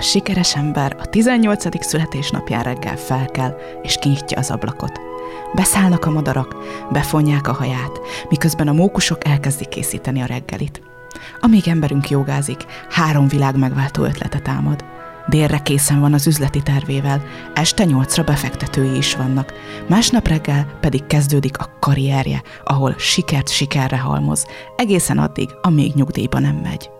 Sikeres ember a 18. születésnapján reggel felkel, és kinyitja az ablakot. Beszállnak a madarak, befonják a haját, miközben a mókusok elkezdik készíteni a reggelit. Amíg emberünk jogázik, három világ megváltó ötlete támad. Délre készen van az üzleti tervével, este nyolcra befektetői is vannak, másnap reggel pedig kezdődik a karrierje, ahol sikert sikerre halmoz, egészen addig, amíg nyugdíjba nem megy.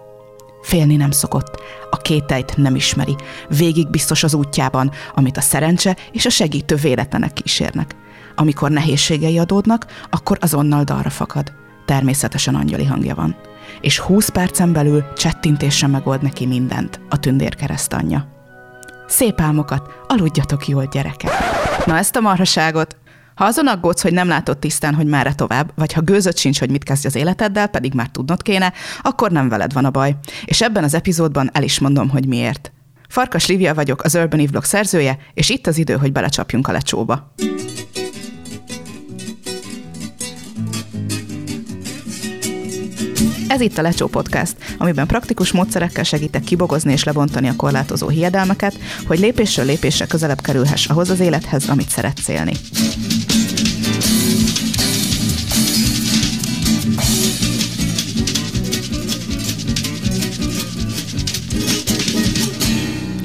Félni nem szokott, a kételyt nem ismeri, végig biztos az útjában, amit a szerencse és a segítő véletlenek kísérnek. Amikor nehézségei adódnak, akkor azonnal dalra fakad. Természetesen angyali hangja van. És 20 percen belül csettintésre megold neki mindent, a tündér keresztanyja. Szép álmokat, aludjatok jól, gyerekek! Na ezt a marhaságot ha azon aggódsz, hogy nem látod tisztán, hogy merre tovább, vagy ha gőzött sincs, hogy mit kezdj az életeddel, pedig már tudnod kéne, akkor nem veled van a baj. És ebben az epizódban el is mondom, hogy miért. Farkas Lívia vagyok, az Urban Eve blog szerzője, és itt az idő, hogy belecsapjunk a lecsóba. Ez itt a Lecsó Podcast, amiben praktikus módszerekkel segítek kibogozni és lebontani a korlátozó hiedelmeket, hogy lépésről lépésre közelebb kerülhess ahhoz az élethez, amit szeretsz élni. Thank you.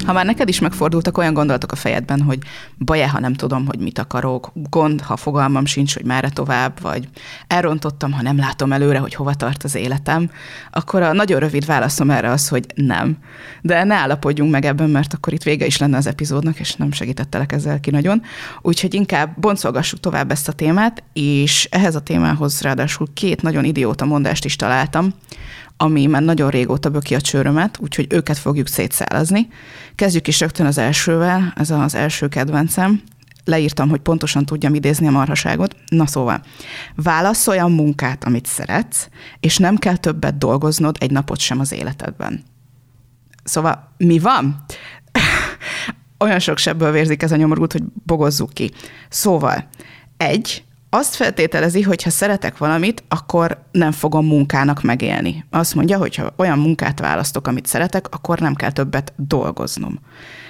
Ha már neked is megfordultak olyan gondolatok a fejedben, hogy baj ha nem tudom, hogy mit akarok, gond, ha fogalmam sincs, hogy merre tovább, vagy elrontottam, ha nem látom előre, hogy hova tart az életem, akkor a nagyon rövid válaszom erre az, hogy nem. De ne állapodjunk meg ebben, mert akkor itt vége is lenne az epizódnak, és nem segítettelek ezzel ki nagyon. Úgyhogy inkább boncolgassuk tovább ezt a témát, és ehhez a témához ráadásul két nagyon idióta mondást is találtam, ami már nagyon régóta böki a csőrömet, úgyhogy őket fogjuk szétszálazni. Kezdjük is rögtön az elsővel, ez az első kedvencem. Leírtam, hogy pontosan tudjam idézni a marhaságot. Na szóval, válaszolj a munkát, amit szeretsz, és nem kell többet dolgoznod egy napot sem az életedben. Szóval mi van? Olyan sok sebből vérzik ez a nyomorult, hogy bogozzuk ki. Szóval, egy, azt feltételezi, hogy ha szeretek valamit, akkor nem fogom munkának megélni. Azt mondja, hogy ha olyan munkát választok, amit szeretek, akkor nem kell többet dolgoznom.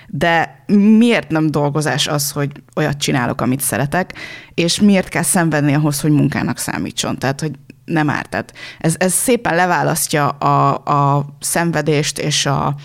De miért nem dolgozás az, hogy olyat csinálok, amit szeretek, és miért kell szenvedni ahhoz, hogy munkának számítson? Tehát, hogy nem árt. Tehát ez, ez szépen leválasztja a, a szenvedést és a,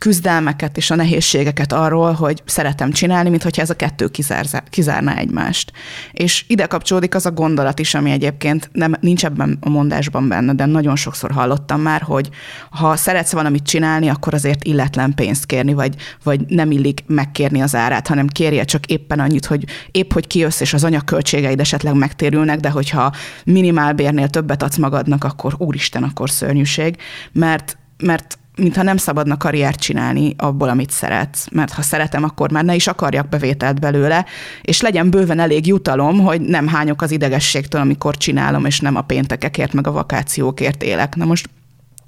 küzdelmeket és a nehézségeket arról, hogy szeretem csinálni, mint hogyha ez a kettő kizár, kizárná egymást. És ide kapcsolódik az a gondolat is, ami egyébként nem, nincs ebben a mondásban benne, de nagyon sokszor hallottam már, hogy ha szeretsz valamit csinálni, akkor azért illetlen pénzt kérni, vagy, vagy nem illik megkérni az árát, hanem kérje csak éppen annyit, hogy épp, hogy kijössz, és az anyagköltségeid esetleg megtérülnek, de hogyha minimálbérnél többet adsz magadnak, akkor úristen, akkor szörnyűség, mert mert mintha nem szabadna karriert csinálni abból, amit szeretsz. Mert ha szeretem, akkor már ne is akarjak bevételt belőle, és legyen bőven elég jutalom, hogy nem hányok az idegességtől, amikor csinálom, és nem a péntekekért, meg a vakációkért élek. Na most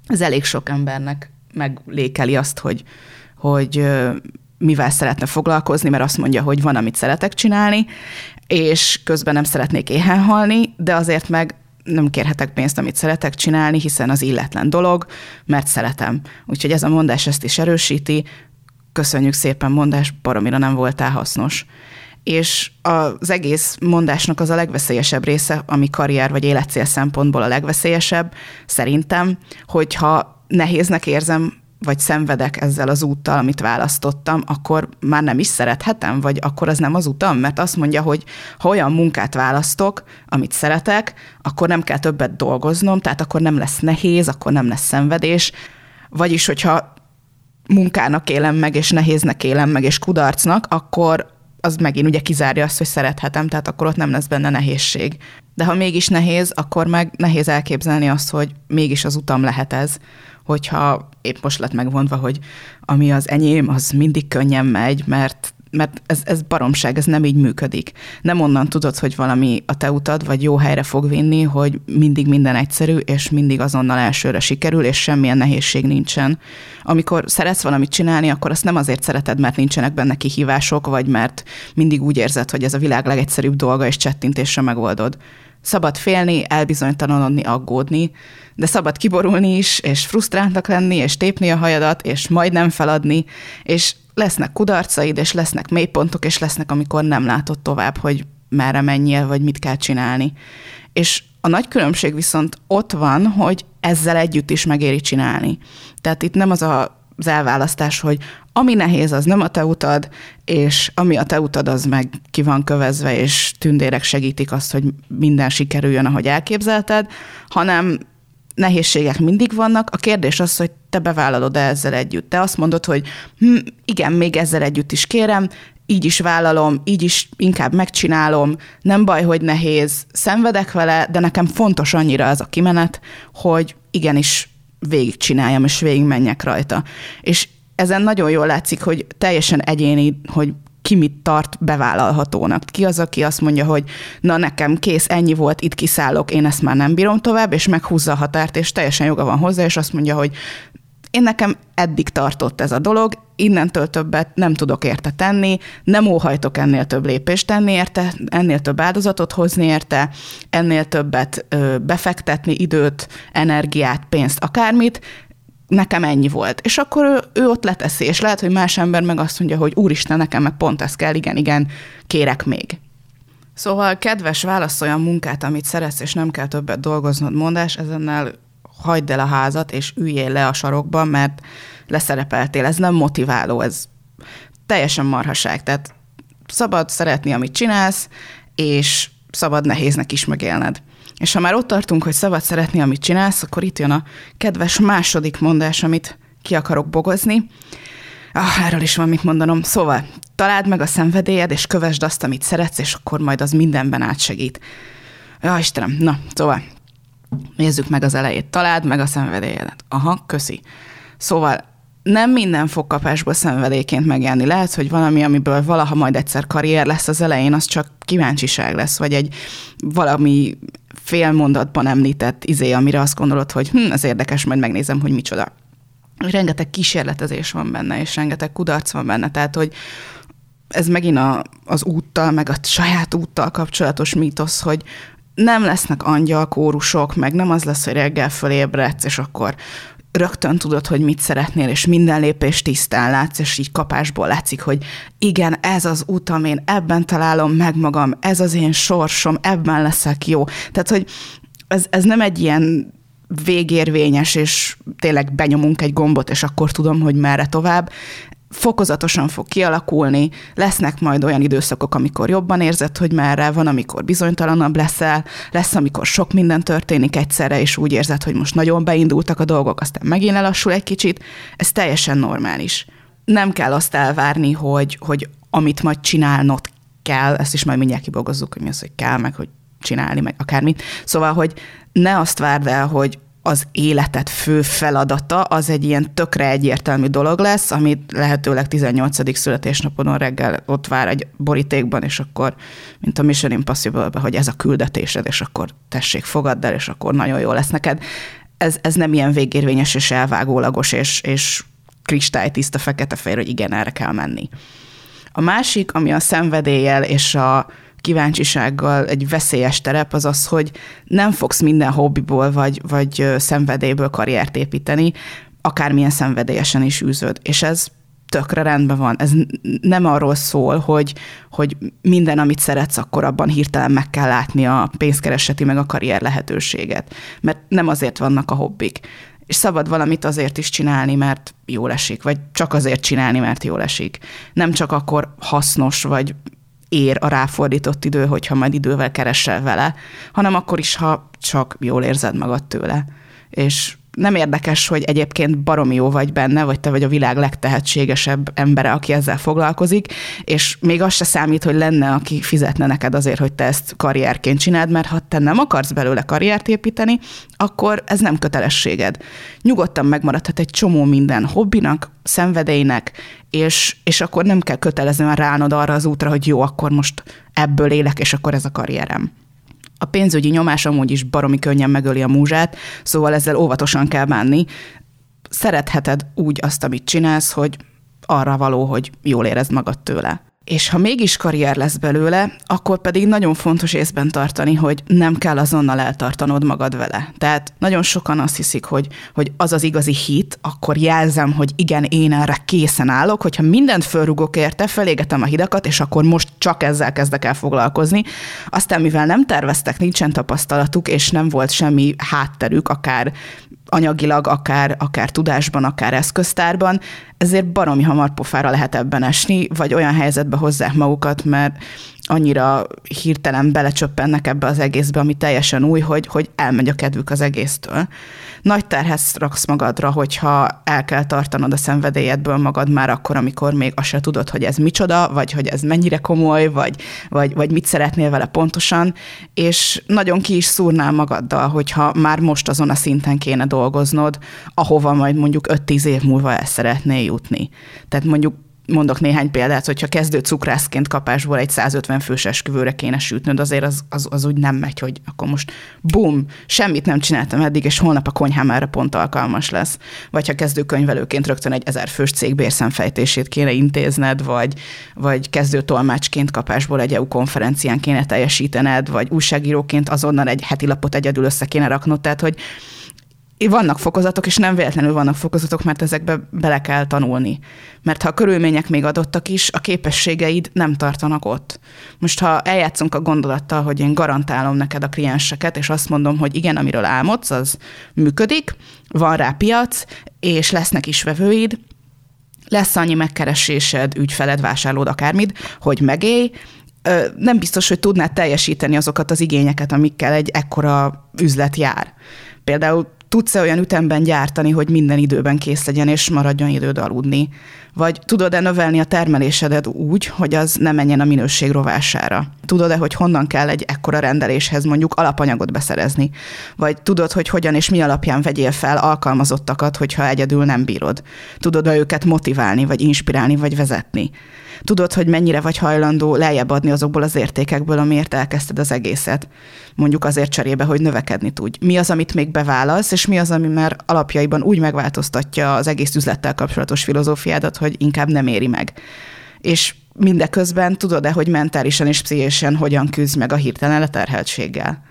ez elég sok embernek meglékeli azt, hogy, hogy mivel szeretne foglalkozni, mert azt mondja, hogy van, amit szeretek csinálni, és közben nem szeretnék éhen halni, de azért meg nem kérhetek pénzt, amit szeretek csinálni, hiszen az illetlen dolog, mert szeretem. Úgyhogy ez a mondás ezt is erősíti. Köszönjük szépen mondás, baromira nem voltál hasznos. És az egész mondásnak az a legveszélyesebb része, ami karrier vagy életcél szempontból a legveszélyesebb, szerintem, hogyha nehéznek érzem vagy szenvedek ezzel az úttal, amit választottam, akkor már nem is szerethetem, vagy akkor az nem az utam, mert azt mondja, hogy ha olyan munkát választok, amit szeretek, akkor nem kell többet dolgoznom, tehát akkor nem lesz nehéz, akkor nem lesz szenvedés, vagyis hogyha munkának élem meg, és nehéznek élem meg, és kudarcnak, akkor az megint ugye kizárja azt, hogy szerethetem, tehát akkor ott nem lesz benne nehézség. De ha mégis nehéz, akkor meg nehéz elképzelni azt, hogy mégis az utam lehet ez hogyha épp most lett megvonva, hogy ami az enyém, az mindig könnyen megy, mert mert ez, ez baromság, ez nem így működik. Nem onnan tudod, hogy valami a te utad, vagy jó helyre fog vinni, hogy mindig minden egyszerű, és mindig azonnal elsőre sikerül, és semmilyen nehézség nincsen. Amikor szeretsz valamit csinálni, akkor azt nem azért szereted, mert nincsenek benne kihívások, vagy mert mindig úgy érzed, hogy ez a világ legegyszerűbb dolga, és csettintésre megoldod Szabad félni, elbizonytalanodni, aggódni, de szabad kiborulni is, és frusztráltak lenni, és tépni a hajadat, és majdnem feladni, és lesznek kudarcaid, és lesznek mélypontok, és lesznek, amikor nem látod tovább, hogy merre menjél, vagy mit kell csinálni. És a nagy különbség viszont ott van, hogy ezzel együtt is megéri csinálni. Tehát itt nem az a az elválasztás, hogy ami nehéz, az nem a te utad, és ami a te utad, az meg ki van kövezve, és tündérek segítik azt, hogy minden sikerüljön, ahogy elképzelted, hanem nehézségek mindig vannak. A kérdés az, hogy te bevállalod-e ezzel együtt. Te azt mondod, hogy hm, igen, még ezzel együtt is kérem, így is vállalom, így is inkább megcsinálom, nem baj, hogy nehéz, szenvedek vele, de nekem fontos annyira ez a kimenet, hogy igenis végigcsináljam, és végigmenjek rajta. És ezen nagyon jól látszik, hogy teljesen egyéni, hogy ki mit tart bevállalhatónak. Ki az, aki azt mondja, hogy na nekem kész, ennyi volt, itt kiszállok, én ezt már nem bírom tovább, és meghúzza a határt, és teljesen joga van hozzá, és azt mondja, hogy én nekem eddig tartott ez a dolog, innentől többet nem tudok érte tenni, nem óhajtok ennél több lépést tenni érte, ennél több áldozatot hozni érte, ennél többet befektetni időt, energiát, pénzt, akármit, nekem ennyi volt. És akkor ő, ő ott leteszi, és lehet, hogy más ember meg azt mondja, hogy úristen, nekem meg pont ez kell, igen, igen, kérek még. Szóval kedves, válaszolj a munkát, amit szeretsz, és nem kell többet dolgoznod mondás, ezennel hagyd el a házat, és üljél le a sarokban, mert leszerepeltél. Ez nem motiváló, ez teljesen marhaság. Tehát szabad szeretni, amit csinálsz, és szabad nehéznek is megélned. És ha már ott tartunk, hogy szabad szeretni, amit csinálsz, akkor itt jön a kedves második mondás, amit ki akarok bogozni. Ah, erről is van mit mondanom. Szóval, találd meg a szenvedélyed, és kövesd azt, amit szeretsz, és akkor majd az mindenben átsegít. Ja, Istenem, na, szóval, nézzük meg az elejét. Találd meg a szenvedélyedet. Aha, köszi. Szóval nem minden fog kapásból szenvedélyként megjelenni. Lehet, hogy valami, amiből valaha majd egyszer karrier lesz az elején, az csak kíváncsiság lesz, vagy egy valami fél mondatban említett izé, amire azt gondolod, hogy hm, ez érdekes, majd megnézem, hogy micsoda. Rengeteg kísérletezés van benne, és rengeteg kudarc van benne, tehát, hogy ez megint a, az úttal, meg a saját úttal kapcsolatos mítosz, hogy nem lesznek angyalkórusok, meg nem az lesz, hogy reggel fölébredsz, és akkor rögtön tudod, hogy mit szeretnél, és minden lépés tisztán látsz, és így kapásból látszik, hogy igen, ez az utam, én ebben találom meg magam, ez az én sorsom, ebben leszek jó. Tehát, hogy ez, ez nem egy ilyen végérvényes, és tényleg benyomunk egy gombot, és akkor tudom, hogy merre tovább fokozatosan fog kialakulni, lesznek majd olyan időszakok, amikor jobban érzed, hogy merre van, amikor bizonytalanabb leszel, lesz, amikor sok minden történik egyszerre, és úgy érzed, hogy most nagyon beindultak a dolgok, aztán megint lelassul egy kicsit, ez teljesen normális. Nem kell azt elvárni, hogy, hogy amit majd csinálnod kell, ezt is majd mindjárt kibogozzuk, hogy mi az, hogy kell, meg hogy csinálni, meg akármit. Szóval, hogy ne azt várd el, hogy az életet fő feladata az egy ilyen tökre egyértelmű dolog lesz, amit lehetőleg 18. születésnapodon reggel ott vár egy borítékban, és akkor, mint a Mission impossible hogy ez a küldetésed, és akkor tessék, fogadd el, és akkor nagyon jó lesz neked. Ez, ez nem ilyen végérvényes és elvágólagos, és, és kristálytiszta fekete-fehér, hogy igen, erre kell menni. A másik, ami a szenvedéllyel és a kíváncsisággal egy veszélyes terep az az, hogy nem fogsz minden hobbiból vagy, vagy szenvedélyből karriert építeni, akármilyen szenvedélyesen is űzöd. És ez tökre rendben van. Ez nem arról szól, hogy, hogy minden, amit szeretsz, akkor abban hirtelen meg kell látni a pénzkereseti meg a karrier lehetőséget. Mert nem azért vannak a hobbik. És szabad valamit azért is csinálni, mert jól esik, vagy csak azért csinálni, mert jól esik. Nem csak akkor hasznos, vagy ér a ráfordított idő, hogyha majd idővel keresel vele, hanem akkor is, ha csak jól érzed magad tőle. És nem érdekes, hogy egyébként baromi jó vagy benne, vagy te vagy a világ legtehetségesebb embere, aki ezzel foglalkozik, és még az se számít, hogy lenne, aki fizetne neked azért, hogy te ezt karrierként csináld, mert ha te nem akarsz belőle karriert építeni, akkor ez nem kötelességed. Nyugodtan megmaradhat egy csomó minden hobbinak, szenvedélynek, és, és akkor nem kell kötelezően ránod arra az útra, hogy jó, akkor most ebből élek, és akkor ez a karrierem. A pénzügyi nyomás amúgy is baromi könnyen megöli a múzsát, szóval ezzel óvatosan kell bánni. Szeretheted úgy azt, amit csinálsz, hogy arra való, hogy jól érezd magad tőle. És ha mégis karrier lesz belőle, akkor pedig nagyon fontos észben tartani, hogy nem kell azonnal eltartanod magad vele. Tehát nagyon sokan azt hiszik, hogy, hogy az az igazi hit, akkor jelzem, hogy igen, én erre készen állok, hogyha mindent fölrugok érte, felégetem a hidakat, és akkor most csak ezzel kezdek el foglalkozni. Aztán, mivel nem terveztek, nincsen tapasztalatuk, és nem volt semmi hátterük, akár anyagilag, akár, akár tudásban, akár eszköztárban, ezért baromi hamar pofára lehet ebben esni, vagy olyan helyzetbe hozzák magukat, mert annyira hirtelen belecsöppennek ebbe az egészbe, ami teljesen új, hogy, hogy elmegy a kedvük az egésztől. Nagy terhez raksz magadra, hogyha el kell tartanod a szenvedélyedből magad már akkor, amikor még azt se tudod, hogy ez micsoda, vagy hogy ez mennyire komoly, vagy, vagy, vagy mit szeretnél vele pontosan, és nagyon ki is szúrnál magaddal, hogyha már most azon a szinten kéne dolgoznod, ahova majd mondjuk 5-10 év múlva el szeretnél jutni. Tehát mondjuk mondok néhány példát, hogyha kezdő cukrászként kapásból egy 150 fős esküvőre kéne sütnöd, azért az, az, az úgy nem megy, hogy akkor most bum, semmit nem csináltam eddig, és holnap a konyhám erre pont alkalmas lesz. Vagy ha kezdő könyvelőként rögtön egy ezer fős cég bérszemfejtését kéne intézned, vagy, vagy kezdő tolmácsként kapásból egy EU konferencián kéne teljesítened, vagy újságíróként azonnal egy heti lapot egyedül össze kéne raknod, tehát hogy vannak fokozatok, és nem véletlenül vannak fokozatok, mert ezekbe bele kell tanulni. Mert ha a körülmények még adottak is, a képességeid nem tartanak ott. Most ha eljátszunk a gondolattal, hogy én garantálom neked a klienseket, és azt mondom, hogy igen, amiről álmodsz, az működik, van rá piac, és lesznek is vevőid, lesz annyi megkeresésed, ügyfeled, vásárlód, akármit, hogy megélj, nem biztos, hogy tudnád teljesíteni azokat az igényeket, amikkel egy ekkora üzlet jár. Például tudsz-e olyan ütemben gyártani, hogy minden időben kész legyen, és maradjon időd aludni? Vagy tudod-e növelni a termelésedet úgy, hogy az ne menjen a minőség rovására? Tudod-e, hogy honnan kell egy ekkora rendeléshez mondjuk alapanyagot beszerezni? Vagy tudod, hogy hogyan és mi alapján vegyél fel alkalmazottakat, hogyha egyedül nem bírod? Tudod-e őket motiválni, vagy inspirálni, vagy vezetni? Tudod, hogy mennyire vagy hajlandó lejjebb adni azokból az értékekből, amiért elkezdted az egészet. Mondjuk azért cserébe, hogy növekedni tudj. Mi az, amit még beválasz, és mi az, ami már alapjaiban úgy megváltoztatja az egész üzlettel kapcsolatos filozófiádat, hogy inkább nem éri meg. És mindeközben tudod-e, hogy mentálisan és pszichésen hogyan küzd meg a hirtelen leterheltséggel?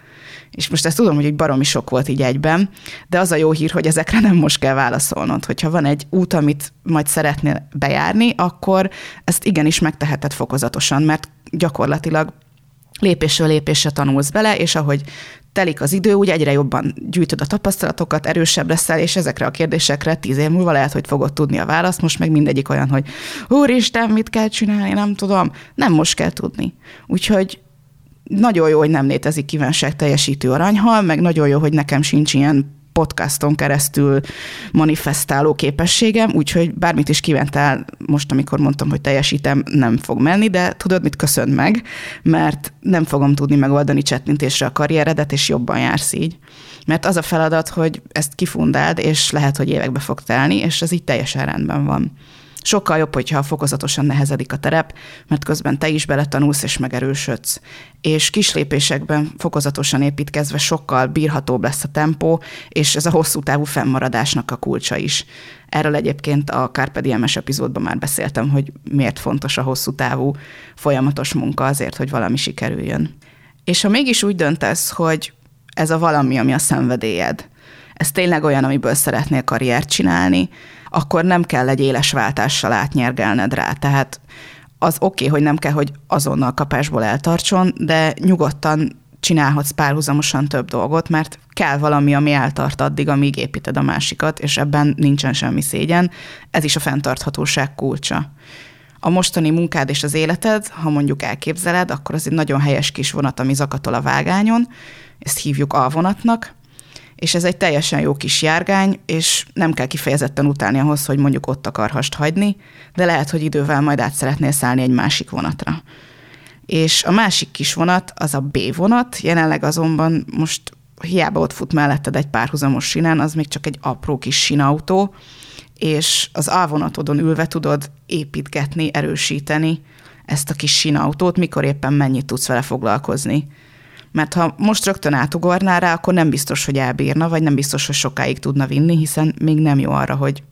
És most ezt tudom, hogy egy baromi sok volt így egyben, de az a jó hír, hogy ezekre nem most kell válaszolnod. Hogyha van egy út, amit majd szeretnél bejárni, akkor ezt igenis megteheted fokozatosan, mert gyakorlatilag lépésről lépésre tanulsz bele, és ahogy telik az idő, úgy egyre jobban gyűjtöd a tapasztalatokat, erősebb leszel, és ezekre a kérdésekre tíz év múlva lehet, hogy fogod tudni a választ. Most meg mindegyik olyan, hogy úristen, mit kell csinálni, nem tudom. Nem most kell tudni. Úgyhogy nagyon jó, hogy nem létezik kívánság teljesítő aranyhal, meg nagyon jó, hogy nekem sincs ilyen podcaston keresztül manifestáló képességem, úgyhogy bármit is kívántál most, amikor mondtam, hogy teljesítem, nem fog menni, de tudod, mit köszönd meg, mert nem fogom tudni megoldani csettintésre a karrieredet, és jobban jársz így. Mert az a feladat, hogy ezt kifundáld, és lehet, hogy évekbe fog telni, és ez így teljesen rendben van. Sokkal jobb, hogyha fokozatosan nehezedik a terep, mert közben te is beletanulsz és megerősödsz. És kis lépésekben fokozatosan építkezve sokkal bírhatóbb lesz a tempó, és ez a hosszú távú fennmaradásnak a kulcsa is. Erről egyébként a Carpe Diem-es epizódban már beszéltem, hogy miért fontos a hosszú távú folyamatos munka azért, hogy valami sikerüljön. És ha mégis úgy döntesz, hogy ez a valami, ami a szenvedélyed, ez tényleg olyan, amiből szeretnél karriert csinálni, akkor nem kell egy éles váltással átnyergelned rá. Tehát az oké, okay, hogy nem kell, hogy azonnal kapásból eltartson, de nyugodtan csinálhatsz párhuzamosan több dolgot, mert kell valami, ami eltart addig, amíg építed a másikat, és ebben nincsen semmi szégyen. Ez is a fenntarthatóság kulcsa. A mostani munkád és az életed, ha mondjuk elképzeled, akkor az egy nagyon helyes kis vonat, ami zakatol a vágányon, ezt hívjuk A vonatnak, és ez egy teljesen jó kis járgány, és nem kell kifejezetten utálni ahhoz, hogy mondjuk ott akarhast hagyni, de lehet, hogy idővel majd át szeretnél szállni egy másik vonatra. És a másik kis vonat az a B vonat, jelenleg azonban most hiába ott fut melletted egy párhuzamos sinen, az még csak egy apró kis sinautó, és az A vonatodon ülve tudod építgetni, erősíteni ezt a kis sinautót, mikor éppen mennyit tudsz vele foglalkozni. Mert ha most rögtön átugorná rá, akkor nem biztos, hogy elbírna, vagy nem biztos, hogy sokáig tudna vinni, hiszen még nem jó arra, hogy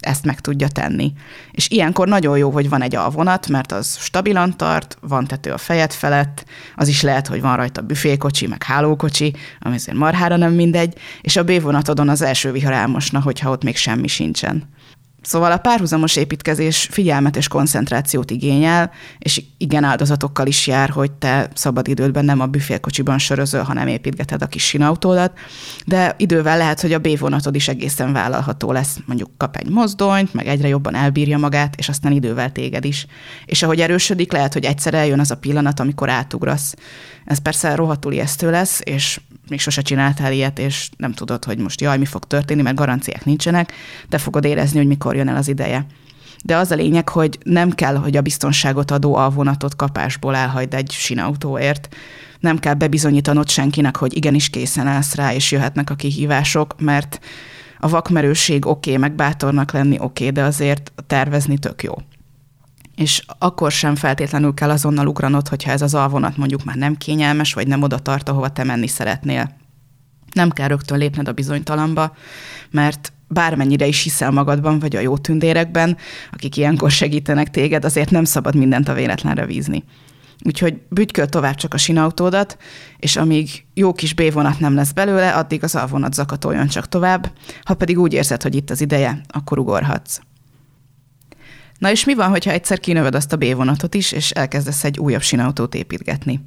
ezt meg tudja tenni. És ilyenkor nagyon jó, hogy van egy alvonat, mert az stabilan tart, van tető a fejed felett, az is lehet, hogy van rajta büfékocsi, meg hálókocsi, ami azért marhára nem mindegy, és a B vonatodon az első vihar elmosna, hogyha ott még semmi sincsen. Szóval a párhuzamos építkezés figyelmet és koncentrációt igényel, és igen áldozatokkal is jár, hogy te szabadidődben nem a büfélkocsiban sörözöl, hanem építgeted a kis sinautódat, de idővel lehet, hogy a B vonatod is egészen vállalható lesz. Mondjuk kap egy mozdonyt, meg egyre jobban elbírja magát, és aztán idővel téged is. És ahogy erősödik, lehet, hogy egyszer eljön az a pillanat, amikor átugrasz. Ez persze rohadtul ijesztő lesz, és még sose csináltál ilyet, és nem tudod, hogy most jaj, mi fog történni, mert garanciák nincsenek, de fogod érezni, hogy mikor jön el az ideje. De az a lényeg, hogy nem kell, hogy a biztonságot adó alvonatot kapásból elhagyd egy sinautóért. Nem kell bebizonyítanod senkinek, hogy igenis készen állsz rá, és jöhetnek a kihívások, mert a vakmerőség oké, okay, meg bátornak lenni oké, okay, de azért tervezni tök jó és akkor sem feltétlenül kell azonnal ugranod, hogyha ez az alvonat mondjuk már nem kényelmes, vagy nem oda tart, ahova te menni szeretnél. Nem kell rögtön lépned a bizonytalamba, mert bármennyire is hiszel magadban, vagy a jó tündérekben, akik ilyenkor segítenek téged, azért nem szabad mindent a véletlenre vízni. Úgyhogy bütyköl tovább csak a sinautódat, és amíg jó kis B-vonat nem lesz belőle, addig az alvonat zakatoljon csak tovább, ha pedig úgy érzed, hogy itt az ideje, akkor ugorhatsz. Na és mi van, hogyha egyszer kinöved azt a B-vonatot is, és elkezdesz egy újabb sinautót építgetni?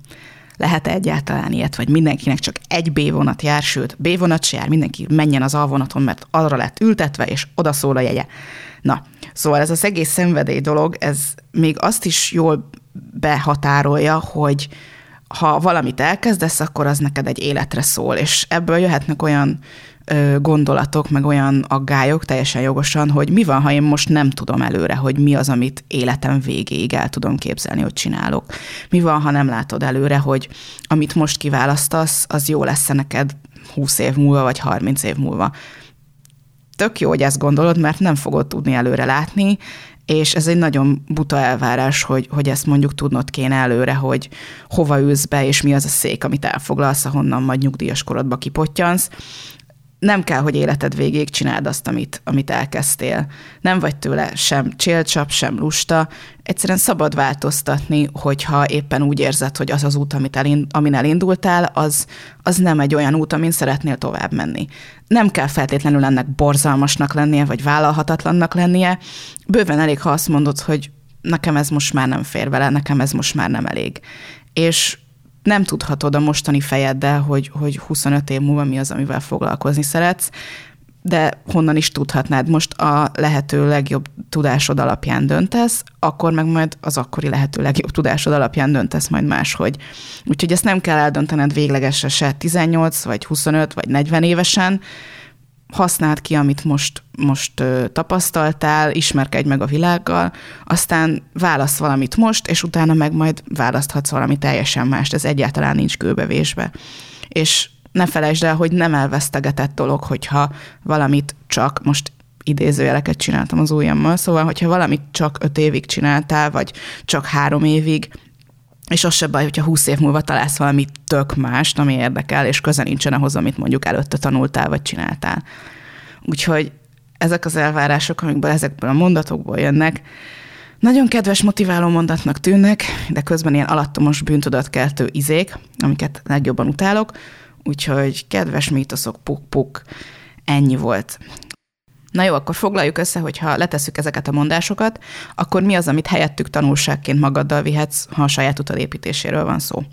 lehet -e egyáltalán ilyet, vagy mindenkinek csak egy B-vonat jár, sőt, B-vonat se jár, mindenki menjen az A-vonaton, mert arra lett ültetve, és oda szól a jegye. Na, szóval ez az egész szenvedély dolog, ez még azt is jól behatárolja, hogy ha valamit elkezdesz, akkor az neked egy életre szól, és ebből jöhetnek olyan gondolatok, meg olyan aggályok teljesen jogosan, hogy mi van, ha én most nem tudom előre, hogy mi az, amit életem végéig el tudom képzelni, hogy csinálok. Mi van, ha nem látod előre, hogy amit most kiválasztasz, az jó lesz neked 20 év múlva, vagy 30 év múlva. Tök jó, hogy ezt gondolod, mert nem fogod tudni előre látni, és ez egy nagyon buta elvárás, hogy, hogy ezt mondjuk tudnod kéne előre, hogy hova ülsz be, és mi az a szék, amit elfoglalsz, ahonnan majd nyugdíjas korodba kipottyansz nem kell, hogy életed végéig csináld azt, amit, amit elkezdtél. Nem vagy tőle sem csélcsap, sem lusta. Egyszerűen szabad változtatni, hogyha éppen úgy érzed, hogy az az út, amit elind, amin elindultál, az, az nem egy olyan út, amin szeretnél tovább menni. Nem kell feltétlenül ennek borzalmasnak lennie, vagy vállalhatatlannak lennie. Bőven elég, ha azt mondod, hogy nekem ez most már nem fér vele, nekem ez most már nem elég. És nem tudhatod a mostani fejeddel, hogy, hogy 25 év múlva mi az, amivel foglalkozni szeretsz, de honnan is tudhatnád? Most a lehető legjobb tudásod alapján döntesz, akkor meg majd az akkori lehető legjobb tudásod alapján döntesz majd máshogy. Úgyhogy ezt nem kell eldöntened véglegesen se 18, vagy 25, vagy 40 évesen, használd ki, amit most, most tapasztaltál, ismerkedj meg a világgal, aztán válasz valamit most, és utána meg majd választhatsz valami teljesen mást. Ez egyáltalán nincs kőbevésbe. És ne felejtsd el, hogy nem elvesztegetett dolog, hogyha valamit csak most idézőjeleket csináltam az ujjammal, szóval, hogyha valamit csak öt évig csináltál, vagy csak három évig, és az se baj, hogyha húsz év múlva találsz valami tök mást, ami érdekel, és köze nincsen ahhoz, amit mondjuk előtte tanultál, vagy csináltál. Úgyhogy ezek az elvárások, amikből ezekből a mondatokból jönnek, nagyon kedves, motiváló mondatnak tűnnek, de közben ilyen alattomos bűntudatkeltő izék, amiket legjobban utálok, úgyhogy kedves mítoszok, puk-puk, ennyi volt. Na jó, akkor foglaljuk össze, hogy ha letesszük ezeket a mondásokat, akkor mi az, amit helyettük tanulságként magaddal vihetsz, ha a saját utad építéséről van szó.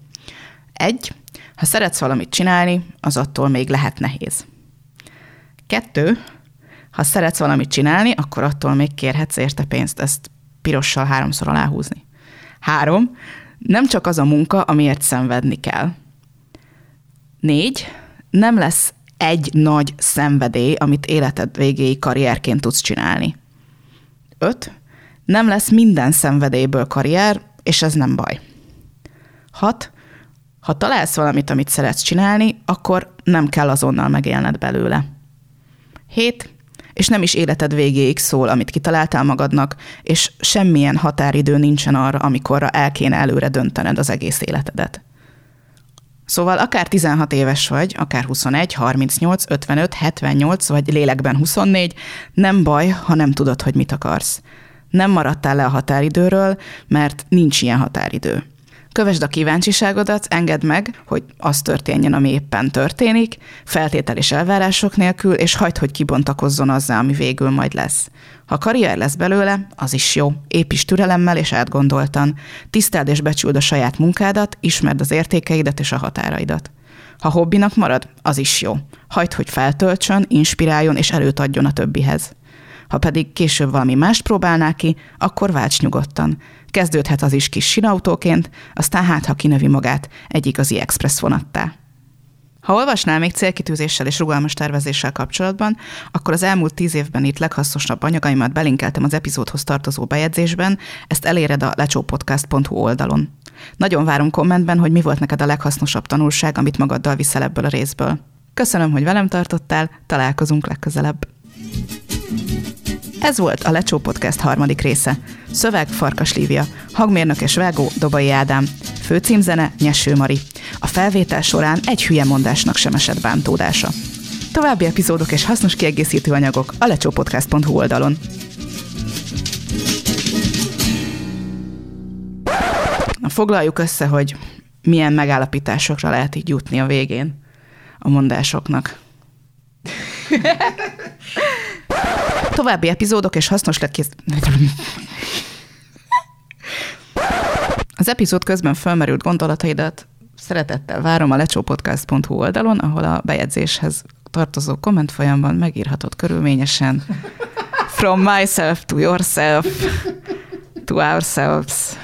Egy, ha szeretsz valamit csinálni, az attól még lehet nehéz. Kettő, ha szeretsz valamit csinálni, akkor attól még kérhetsz érte pénzt, ezt pirossal háromszor aláhúzni. Három, nem csak az a munka, amiért szenvedni kell. Négy, nem lesz egy nagy szenvedély, amit életed végéig karrierként tudsz csinálni. Öt, nem lesz minden szenvedélyből karrier, és ez nem baj. Hat, ha találsz valamit, amit szeretsz csinálni, akkor nem kell azonnal megélned belőle. Hét, és nem is életed végéig szól, amit kitaláltál magadnak, és semmilyen határidő nincsen arra, amikorra el kéne előre döntened az egész életedet. Szóval akár 16 éves vagy, akár 21, 38, 55, 78 vagy lélekben 24, nem baj, ha nem tudod, hogy mit akarsz. Nem maradtál le a határidőről, mert nincs ilyen határidő. Kövesd a kíváncsiságodat, engedd meg, hogy az történjen, ami éppen történik, feltétel és elvárások nélkül, és hagyd, hogy kibontakozzon azzal, ami végül majd lesz. Ha karrier lesz belőle, az is jó. Építs türelemmel és átgondoltan. Tiszteld és becsüld a saját munkádat, ismerd az értékeidet és a határaidat. Ha hobbinak marad, az is jó. Hagyd, hogy feltöltsön, inspiráljon és erőt adjon a többihez. Ha pedig később valami mást próbálná ki, akkor válts nyugodtan. Kezdődhet az is kis sinautóként, aztán hát, ha kinövi magát egy igazi express vonattá. Ha olvasnál még célkitűzéssel és rugalmas tervezéssel kapcsolatban, akkor az elmúlt tíz évben itt leghasznosabb anyagaimat belinkeltem az epizódhoz tartozó bejegyzésben, ezt eléred a lecsópodcast.hu oldalon. Nagyon várom kommentben, hogy mi volt neked a leghasznosabb tanulság, amit magaddal viszel ebből a részből. Köszönöm, hogy velem tartottál, találkozunk legközelebb. Ez volt a Lecsó Podcast harmadik része. Szöveg Farkas Lívia, hangmérnök és vágó Dobai Ádám, főcímzene Nyeső Mari. A felvétel során egy hülye mondásnak sem esett bántódása. További epizódok és hasznos kiegészítő anyagok a lecsópodcast.hu oldalon. Foglaljuk össze, hogy milyen megállapításokra lehet így jutni a végén a mondásoknak. További epizódok és hasznos lekész... Az epizód közben felmerült gondolataidat szeretettel várom a lecsópodcast.hu oldalon, ahol a bejegyzéshez tartozó komment folyamban megírhatod körülményesen From myself to yourself to ourselves.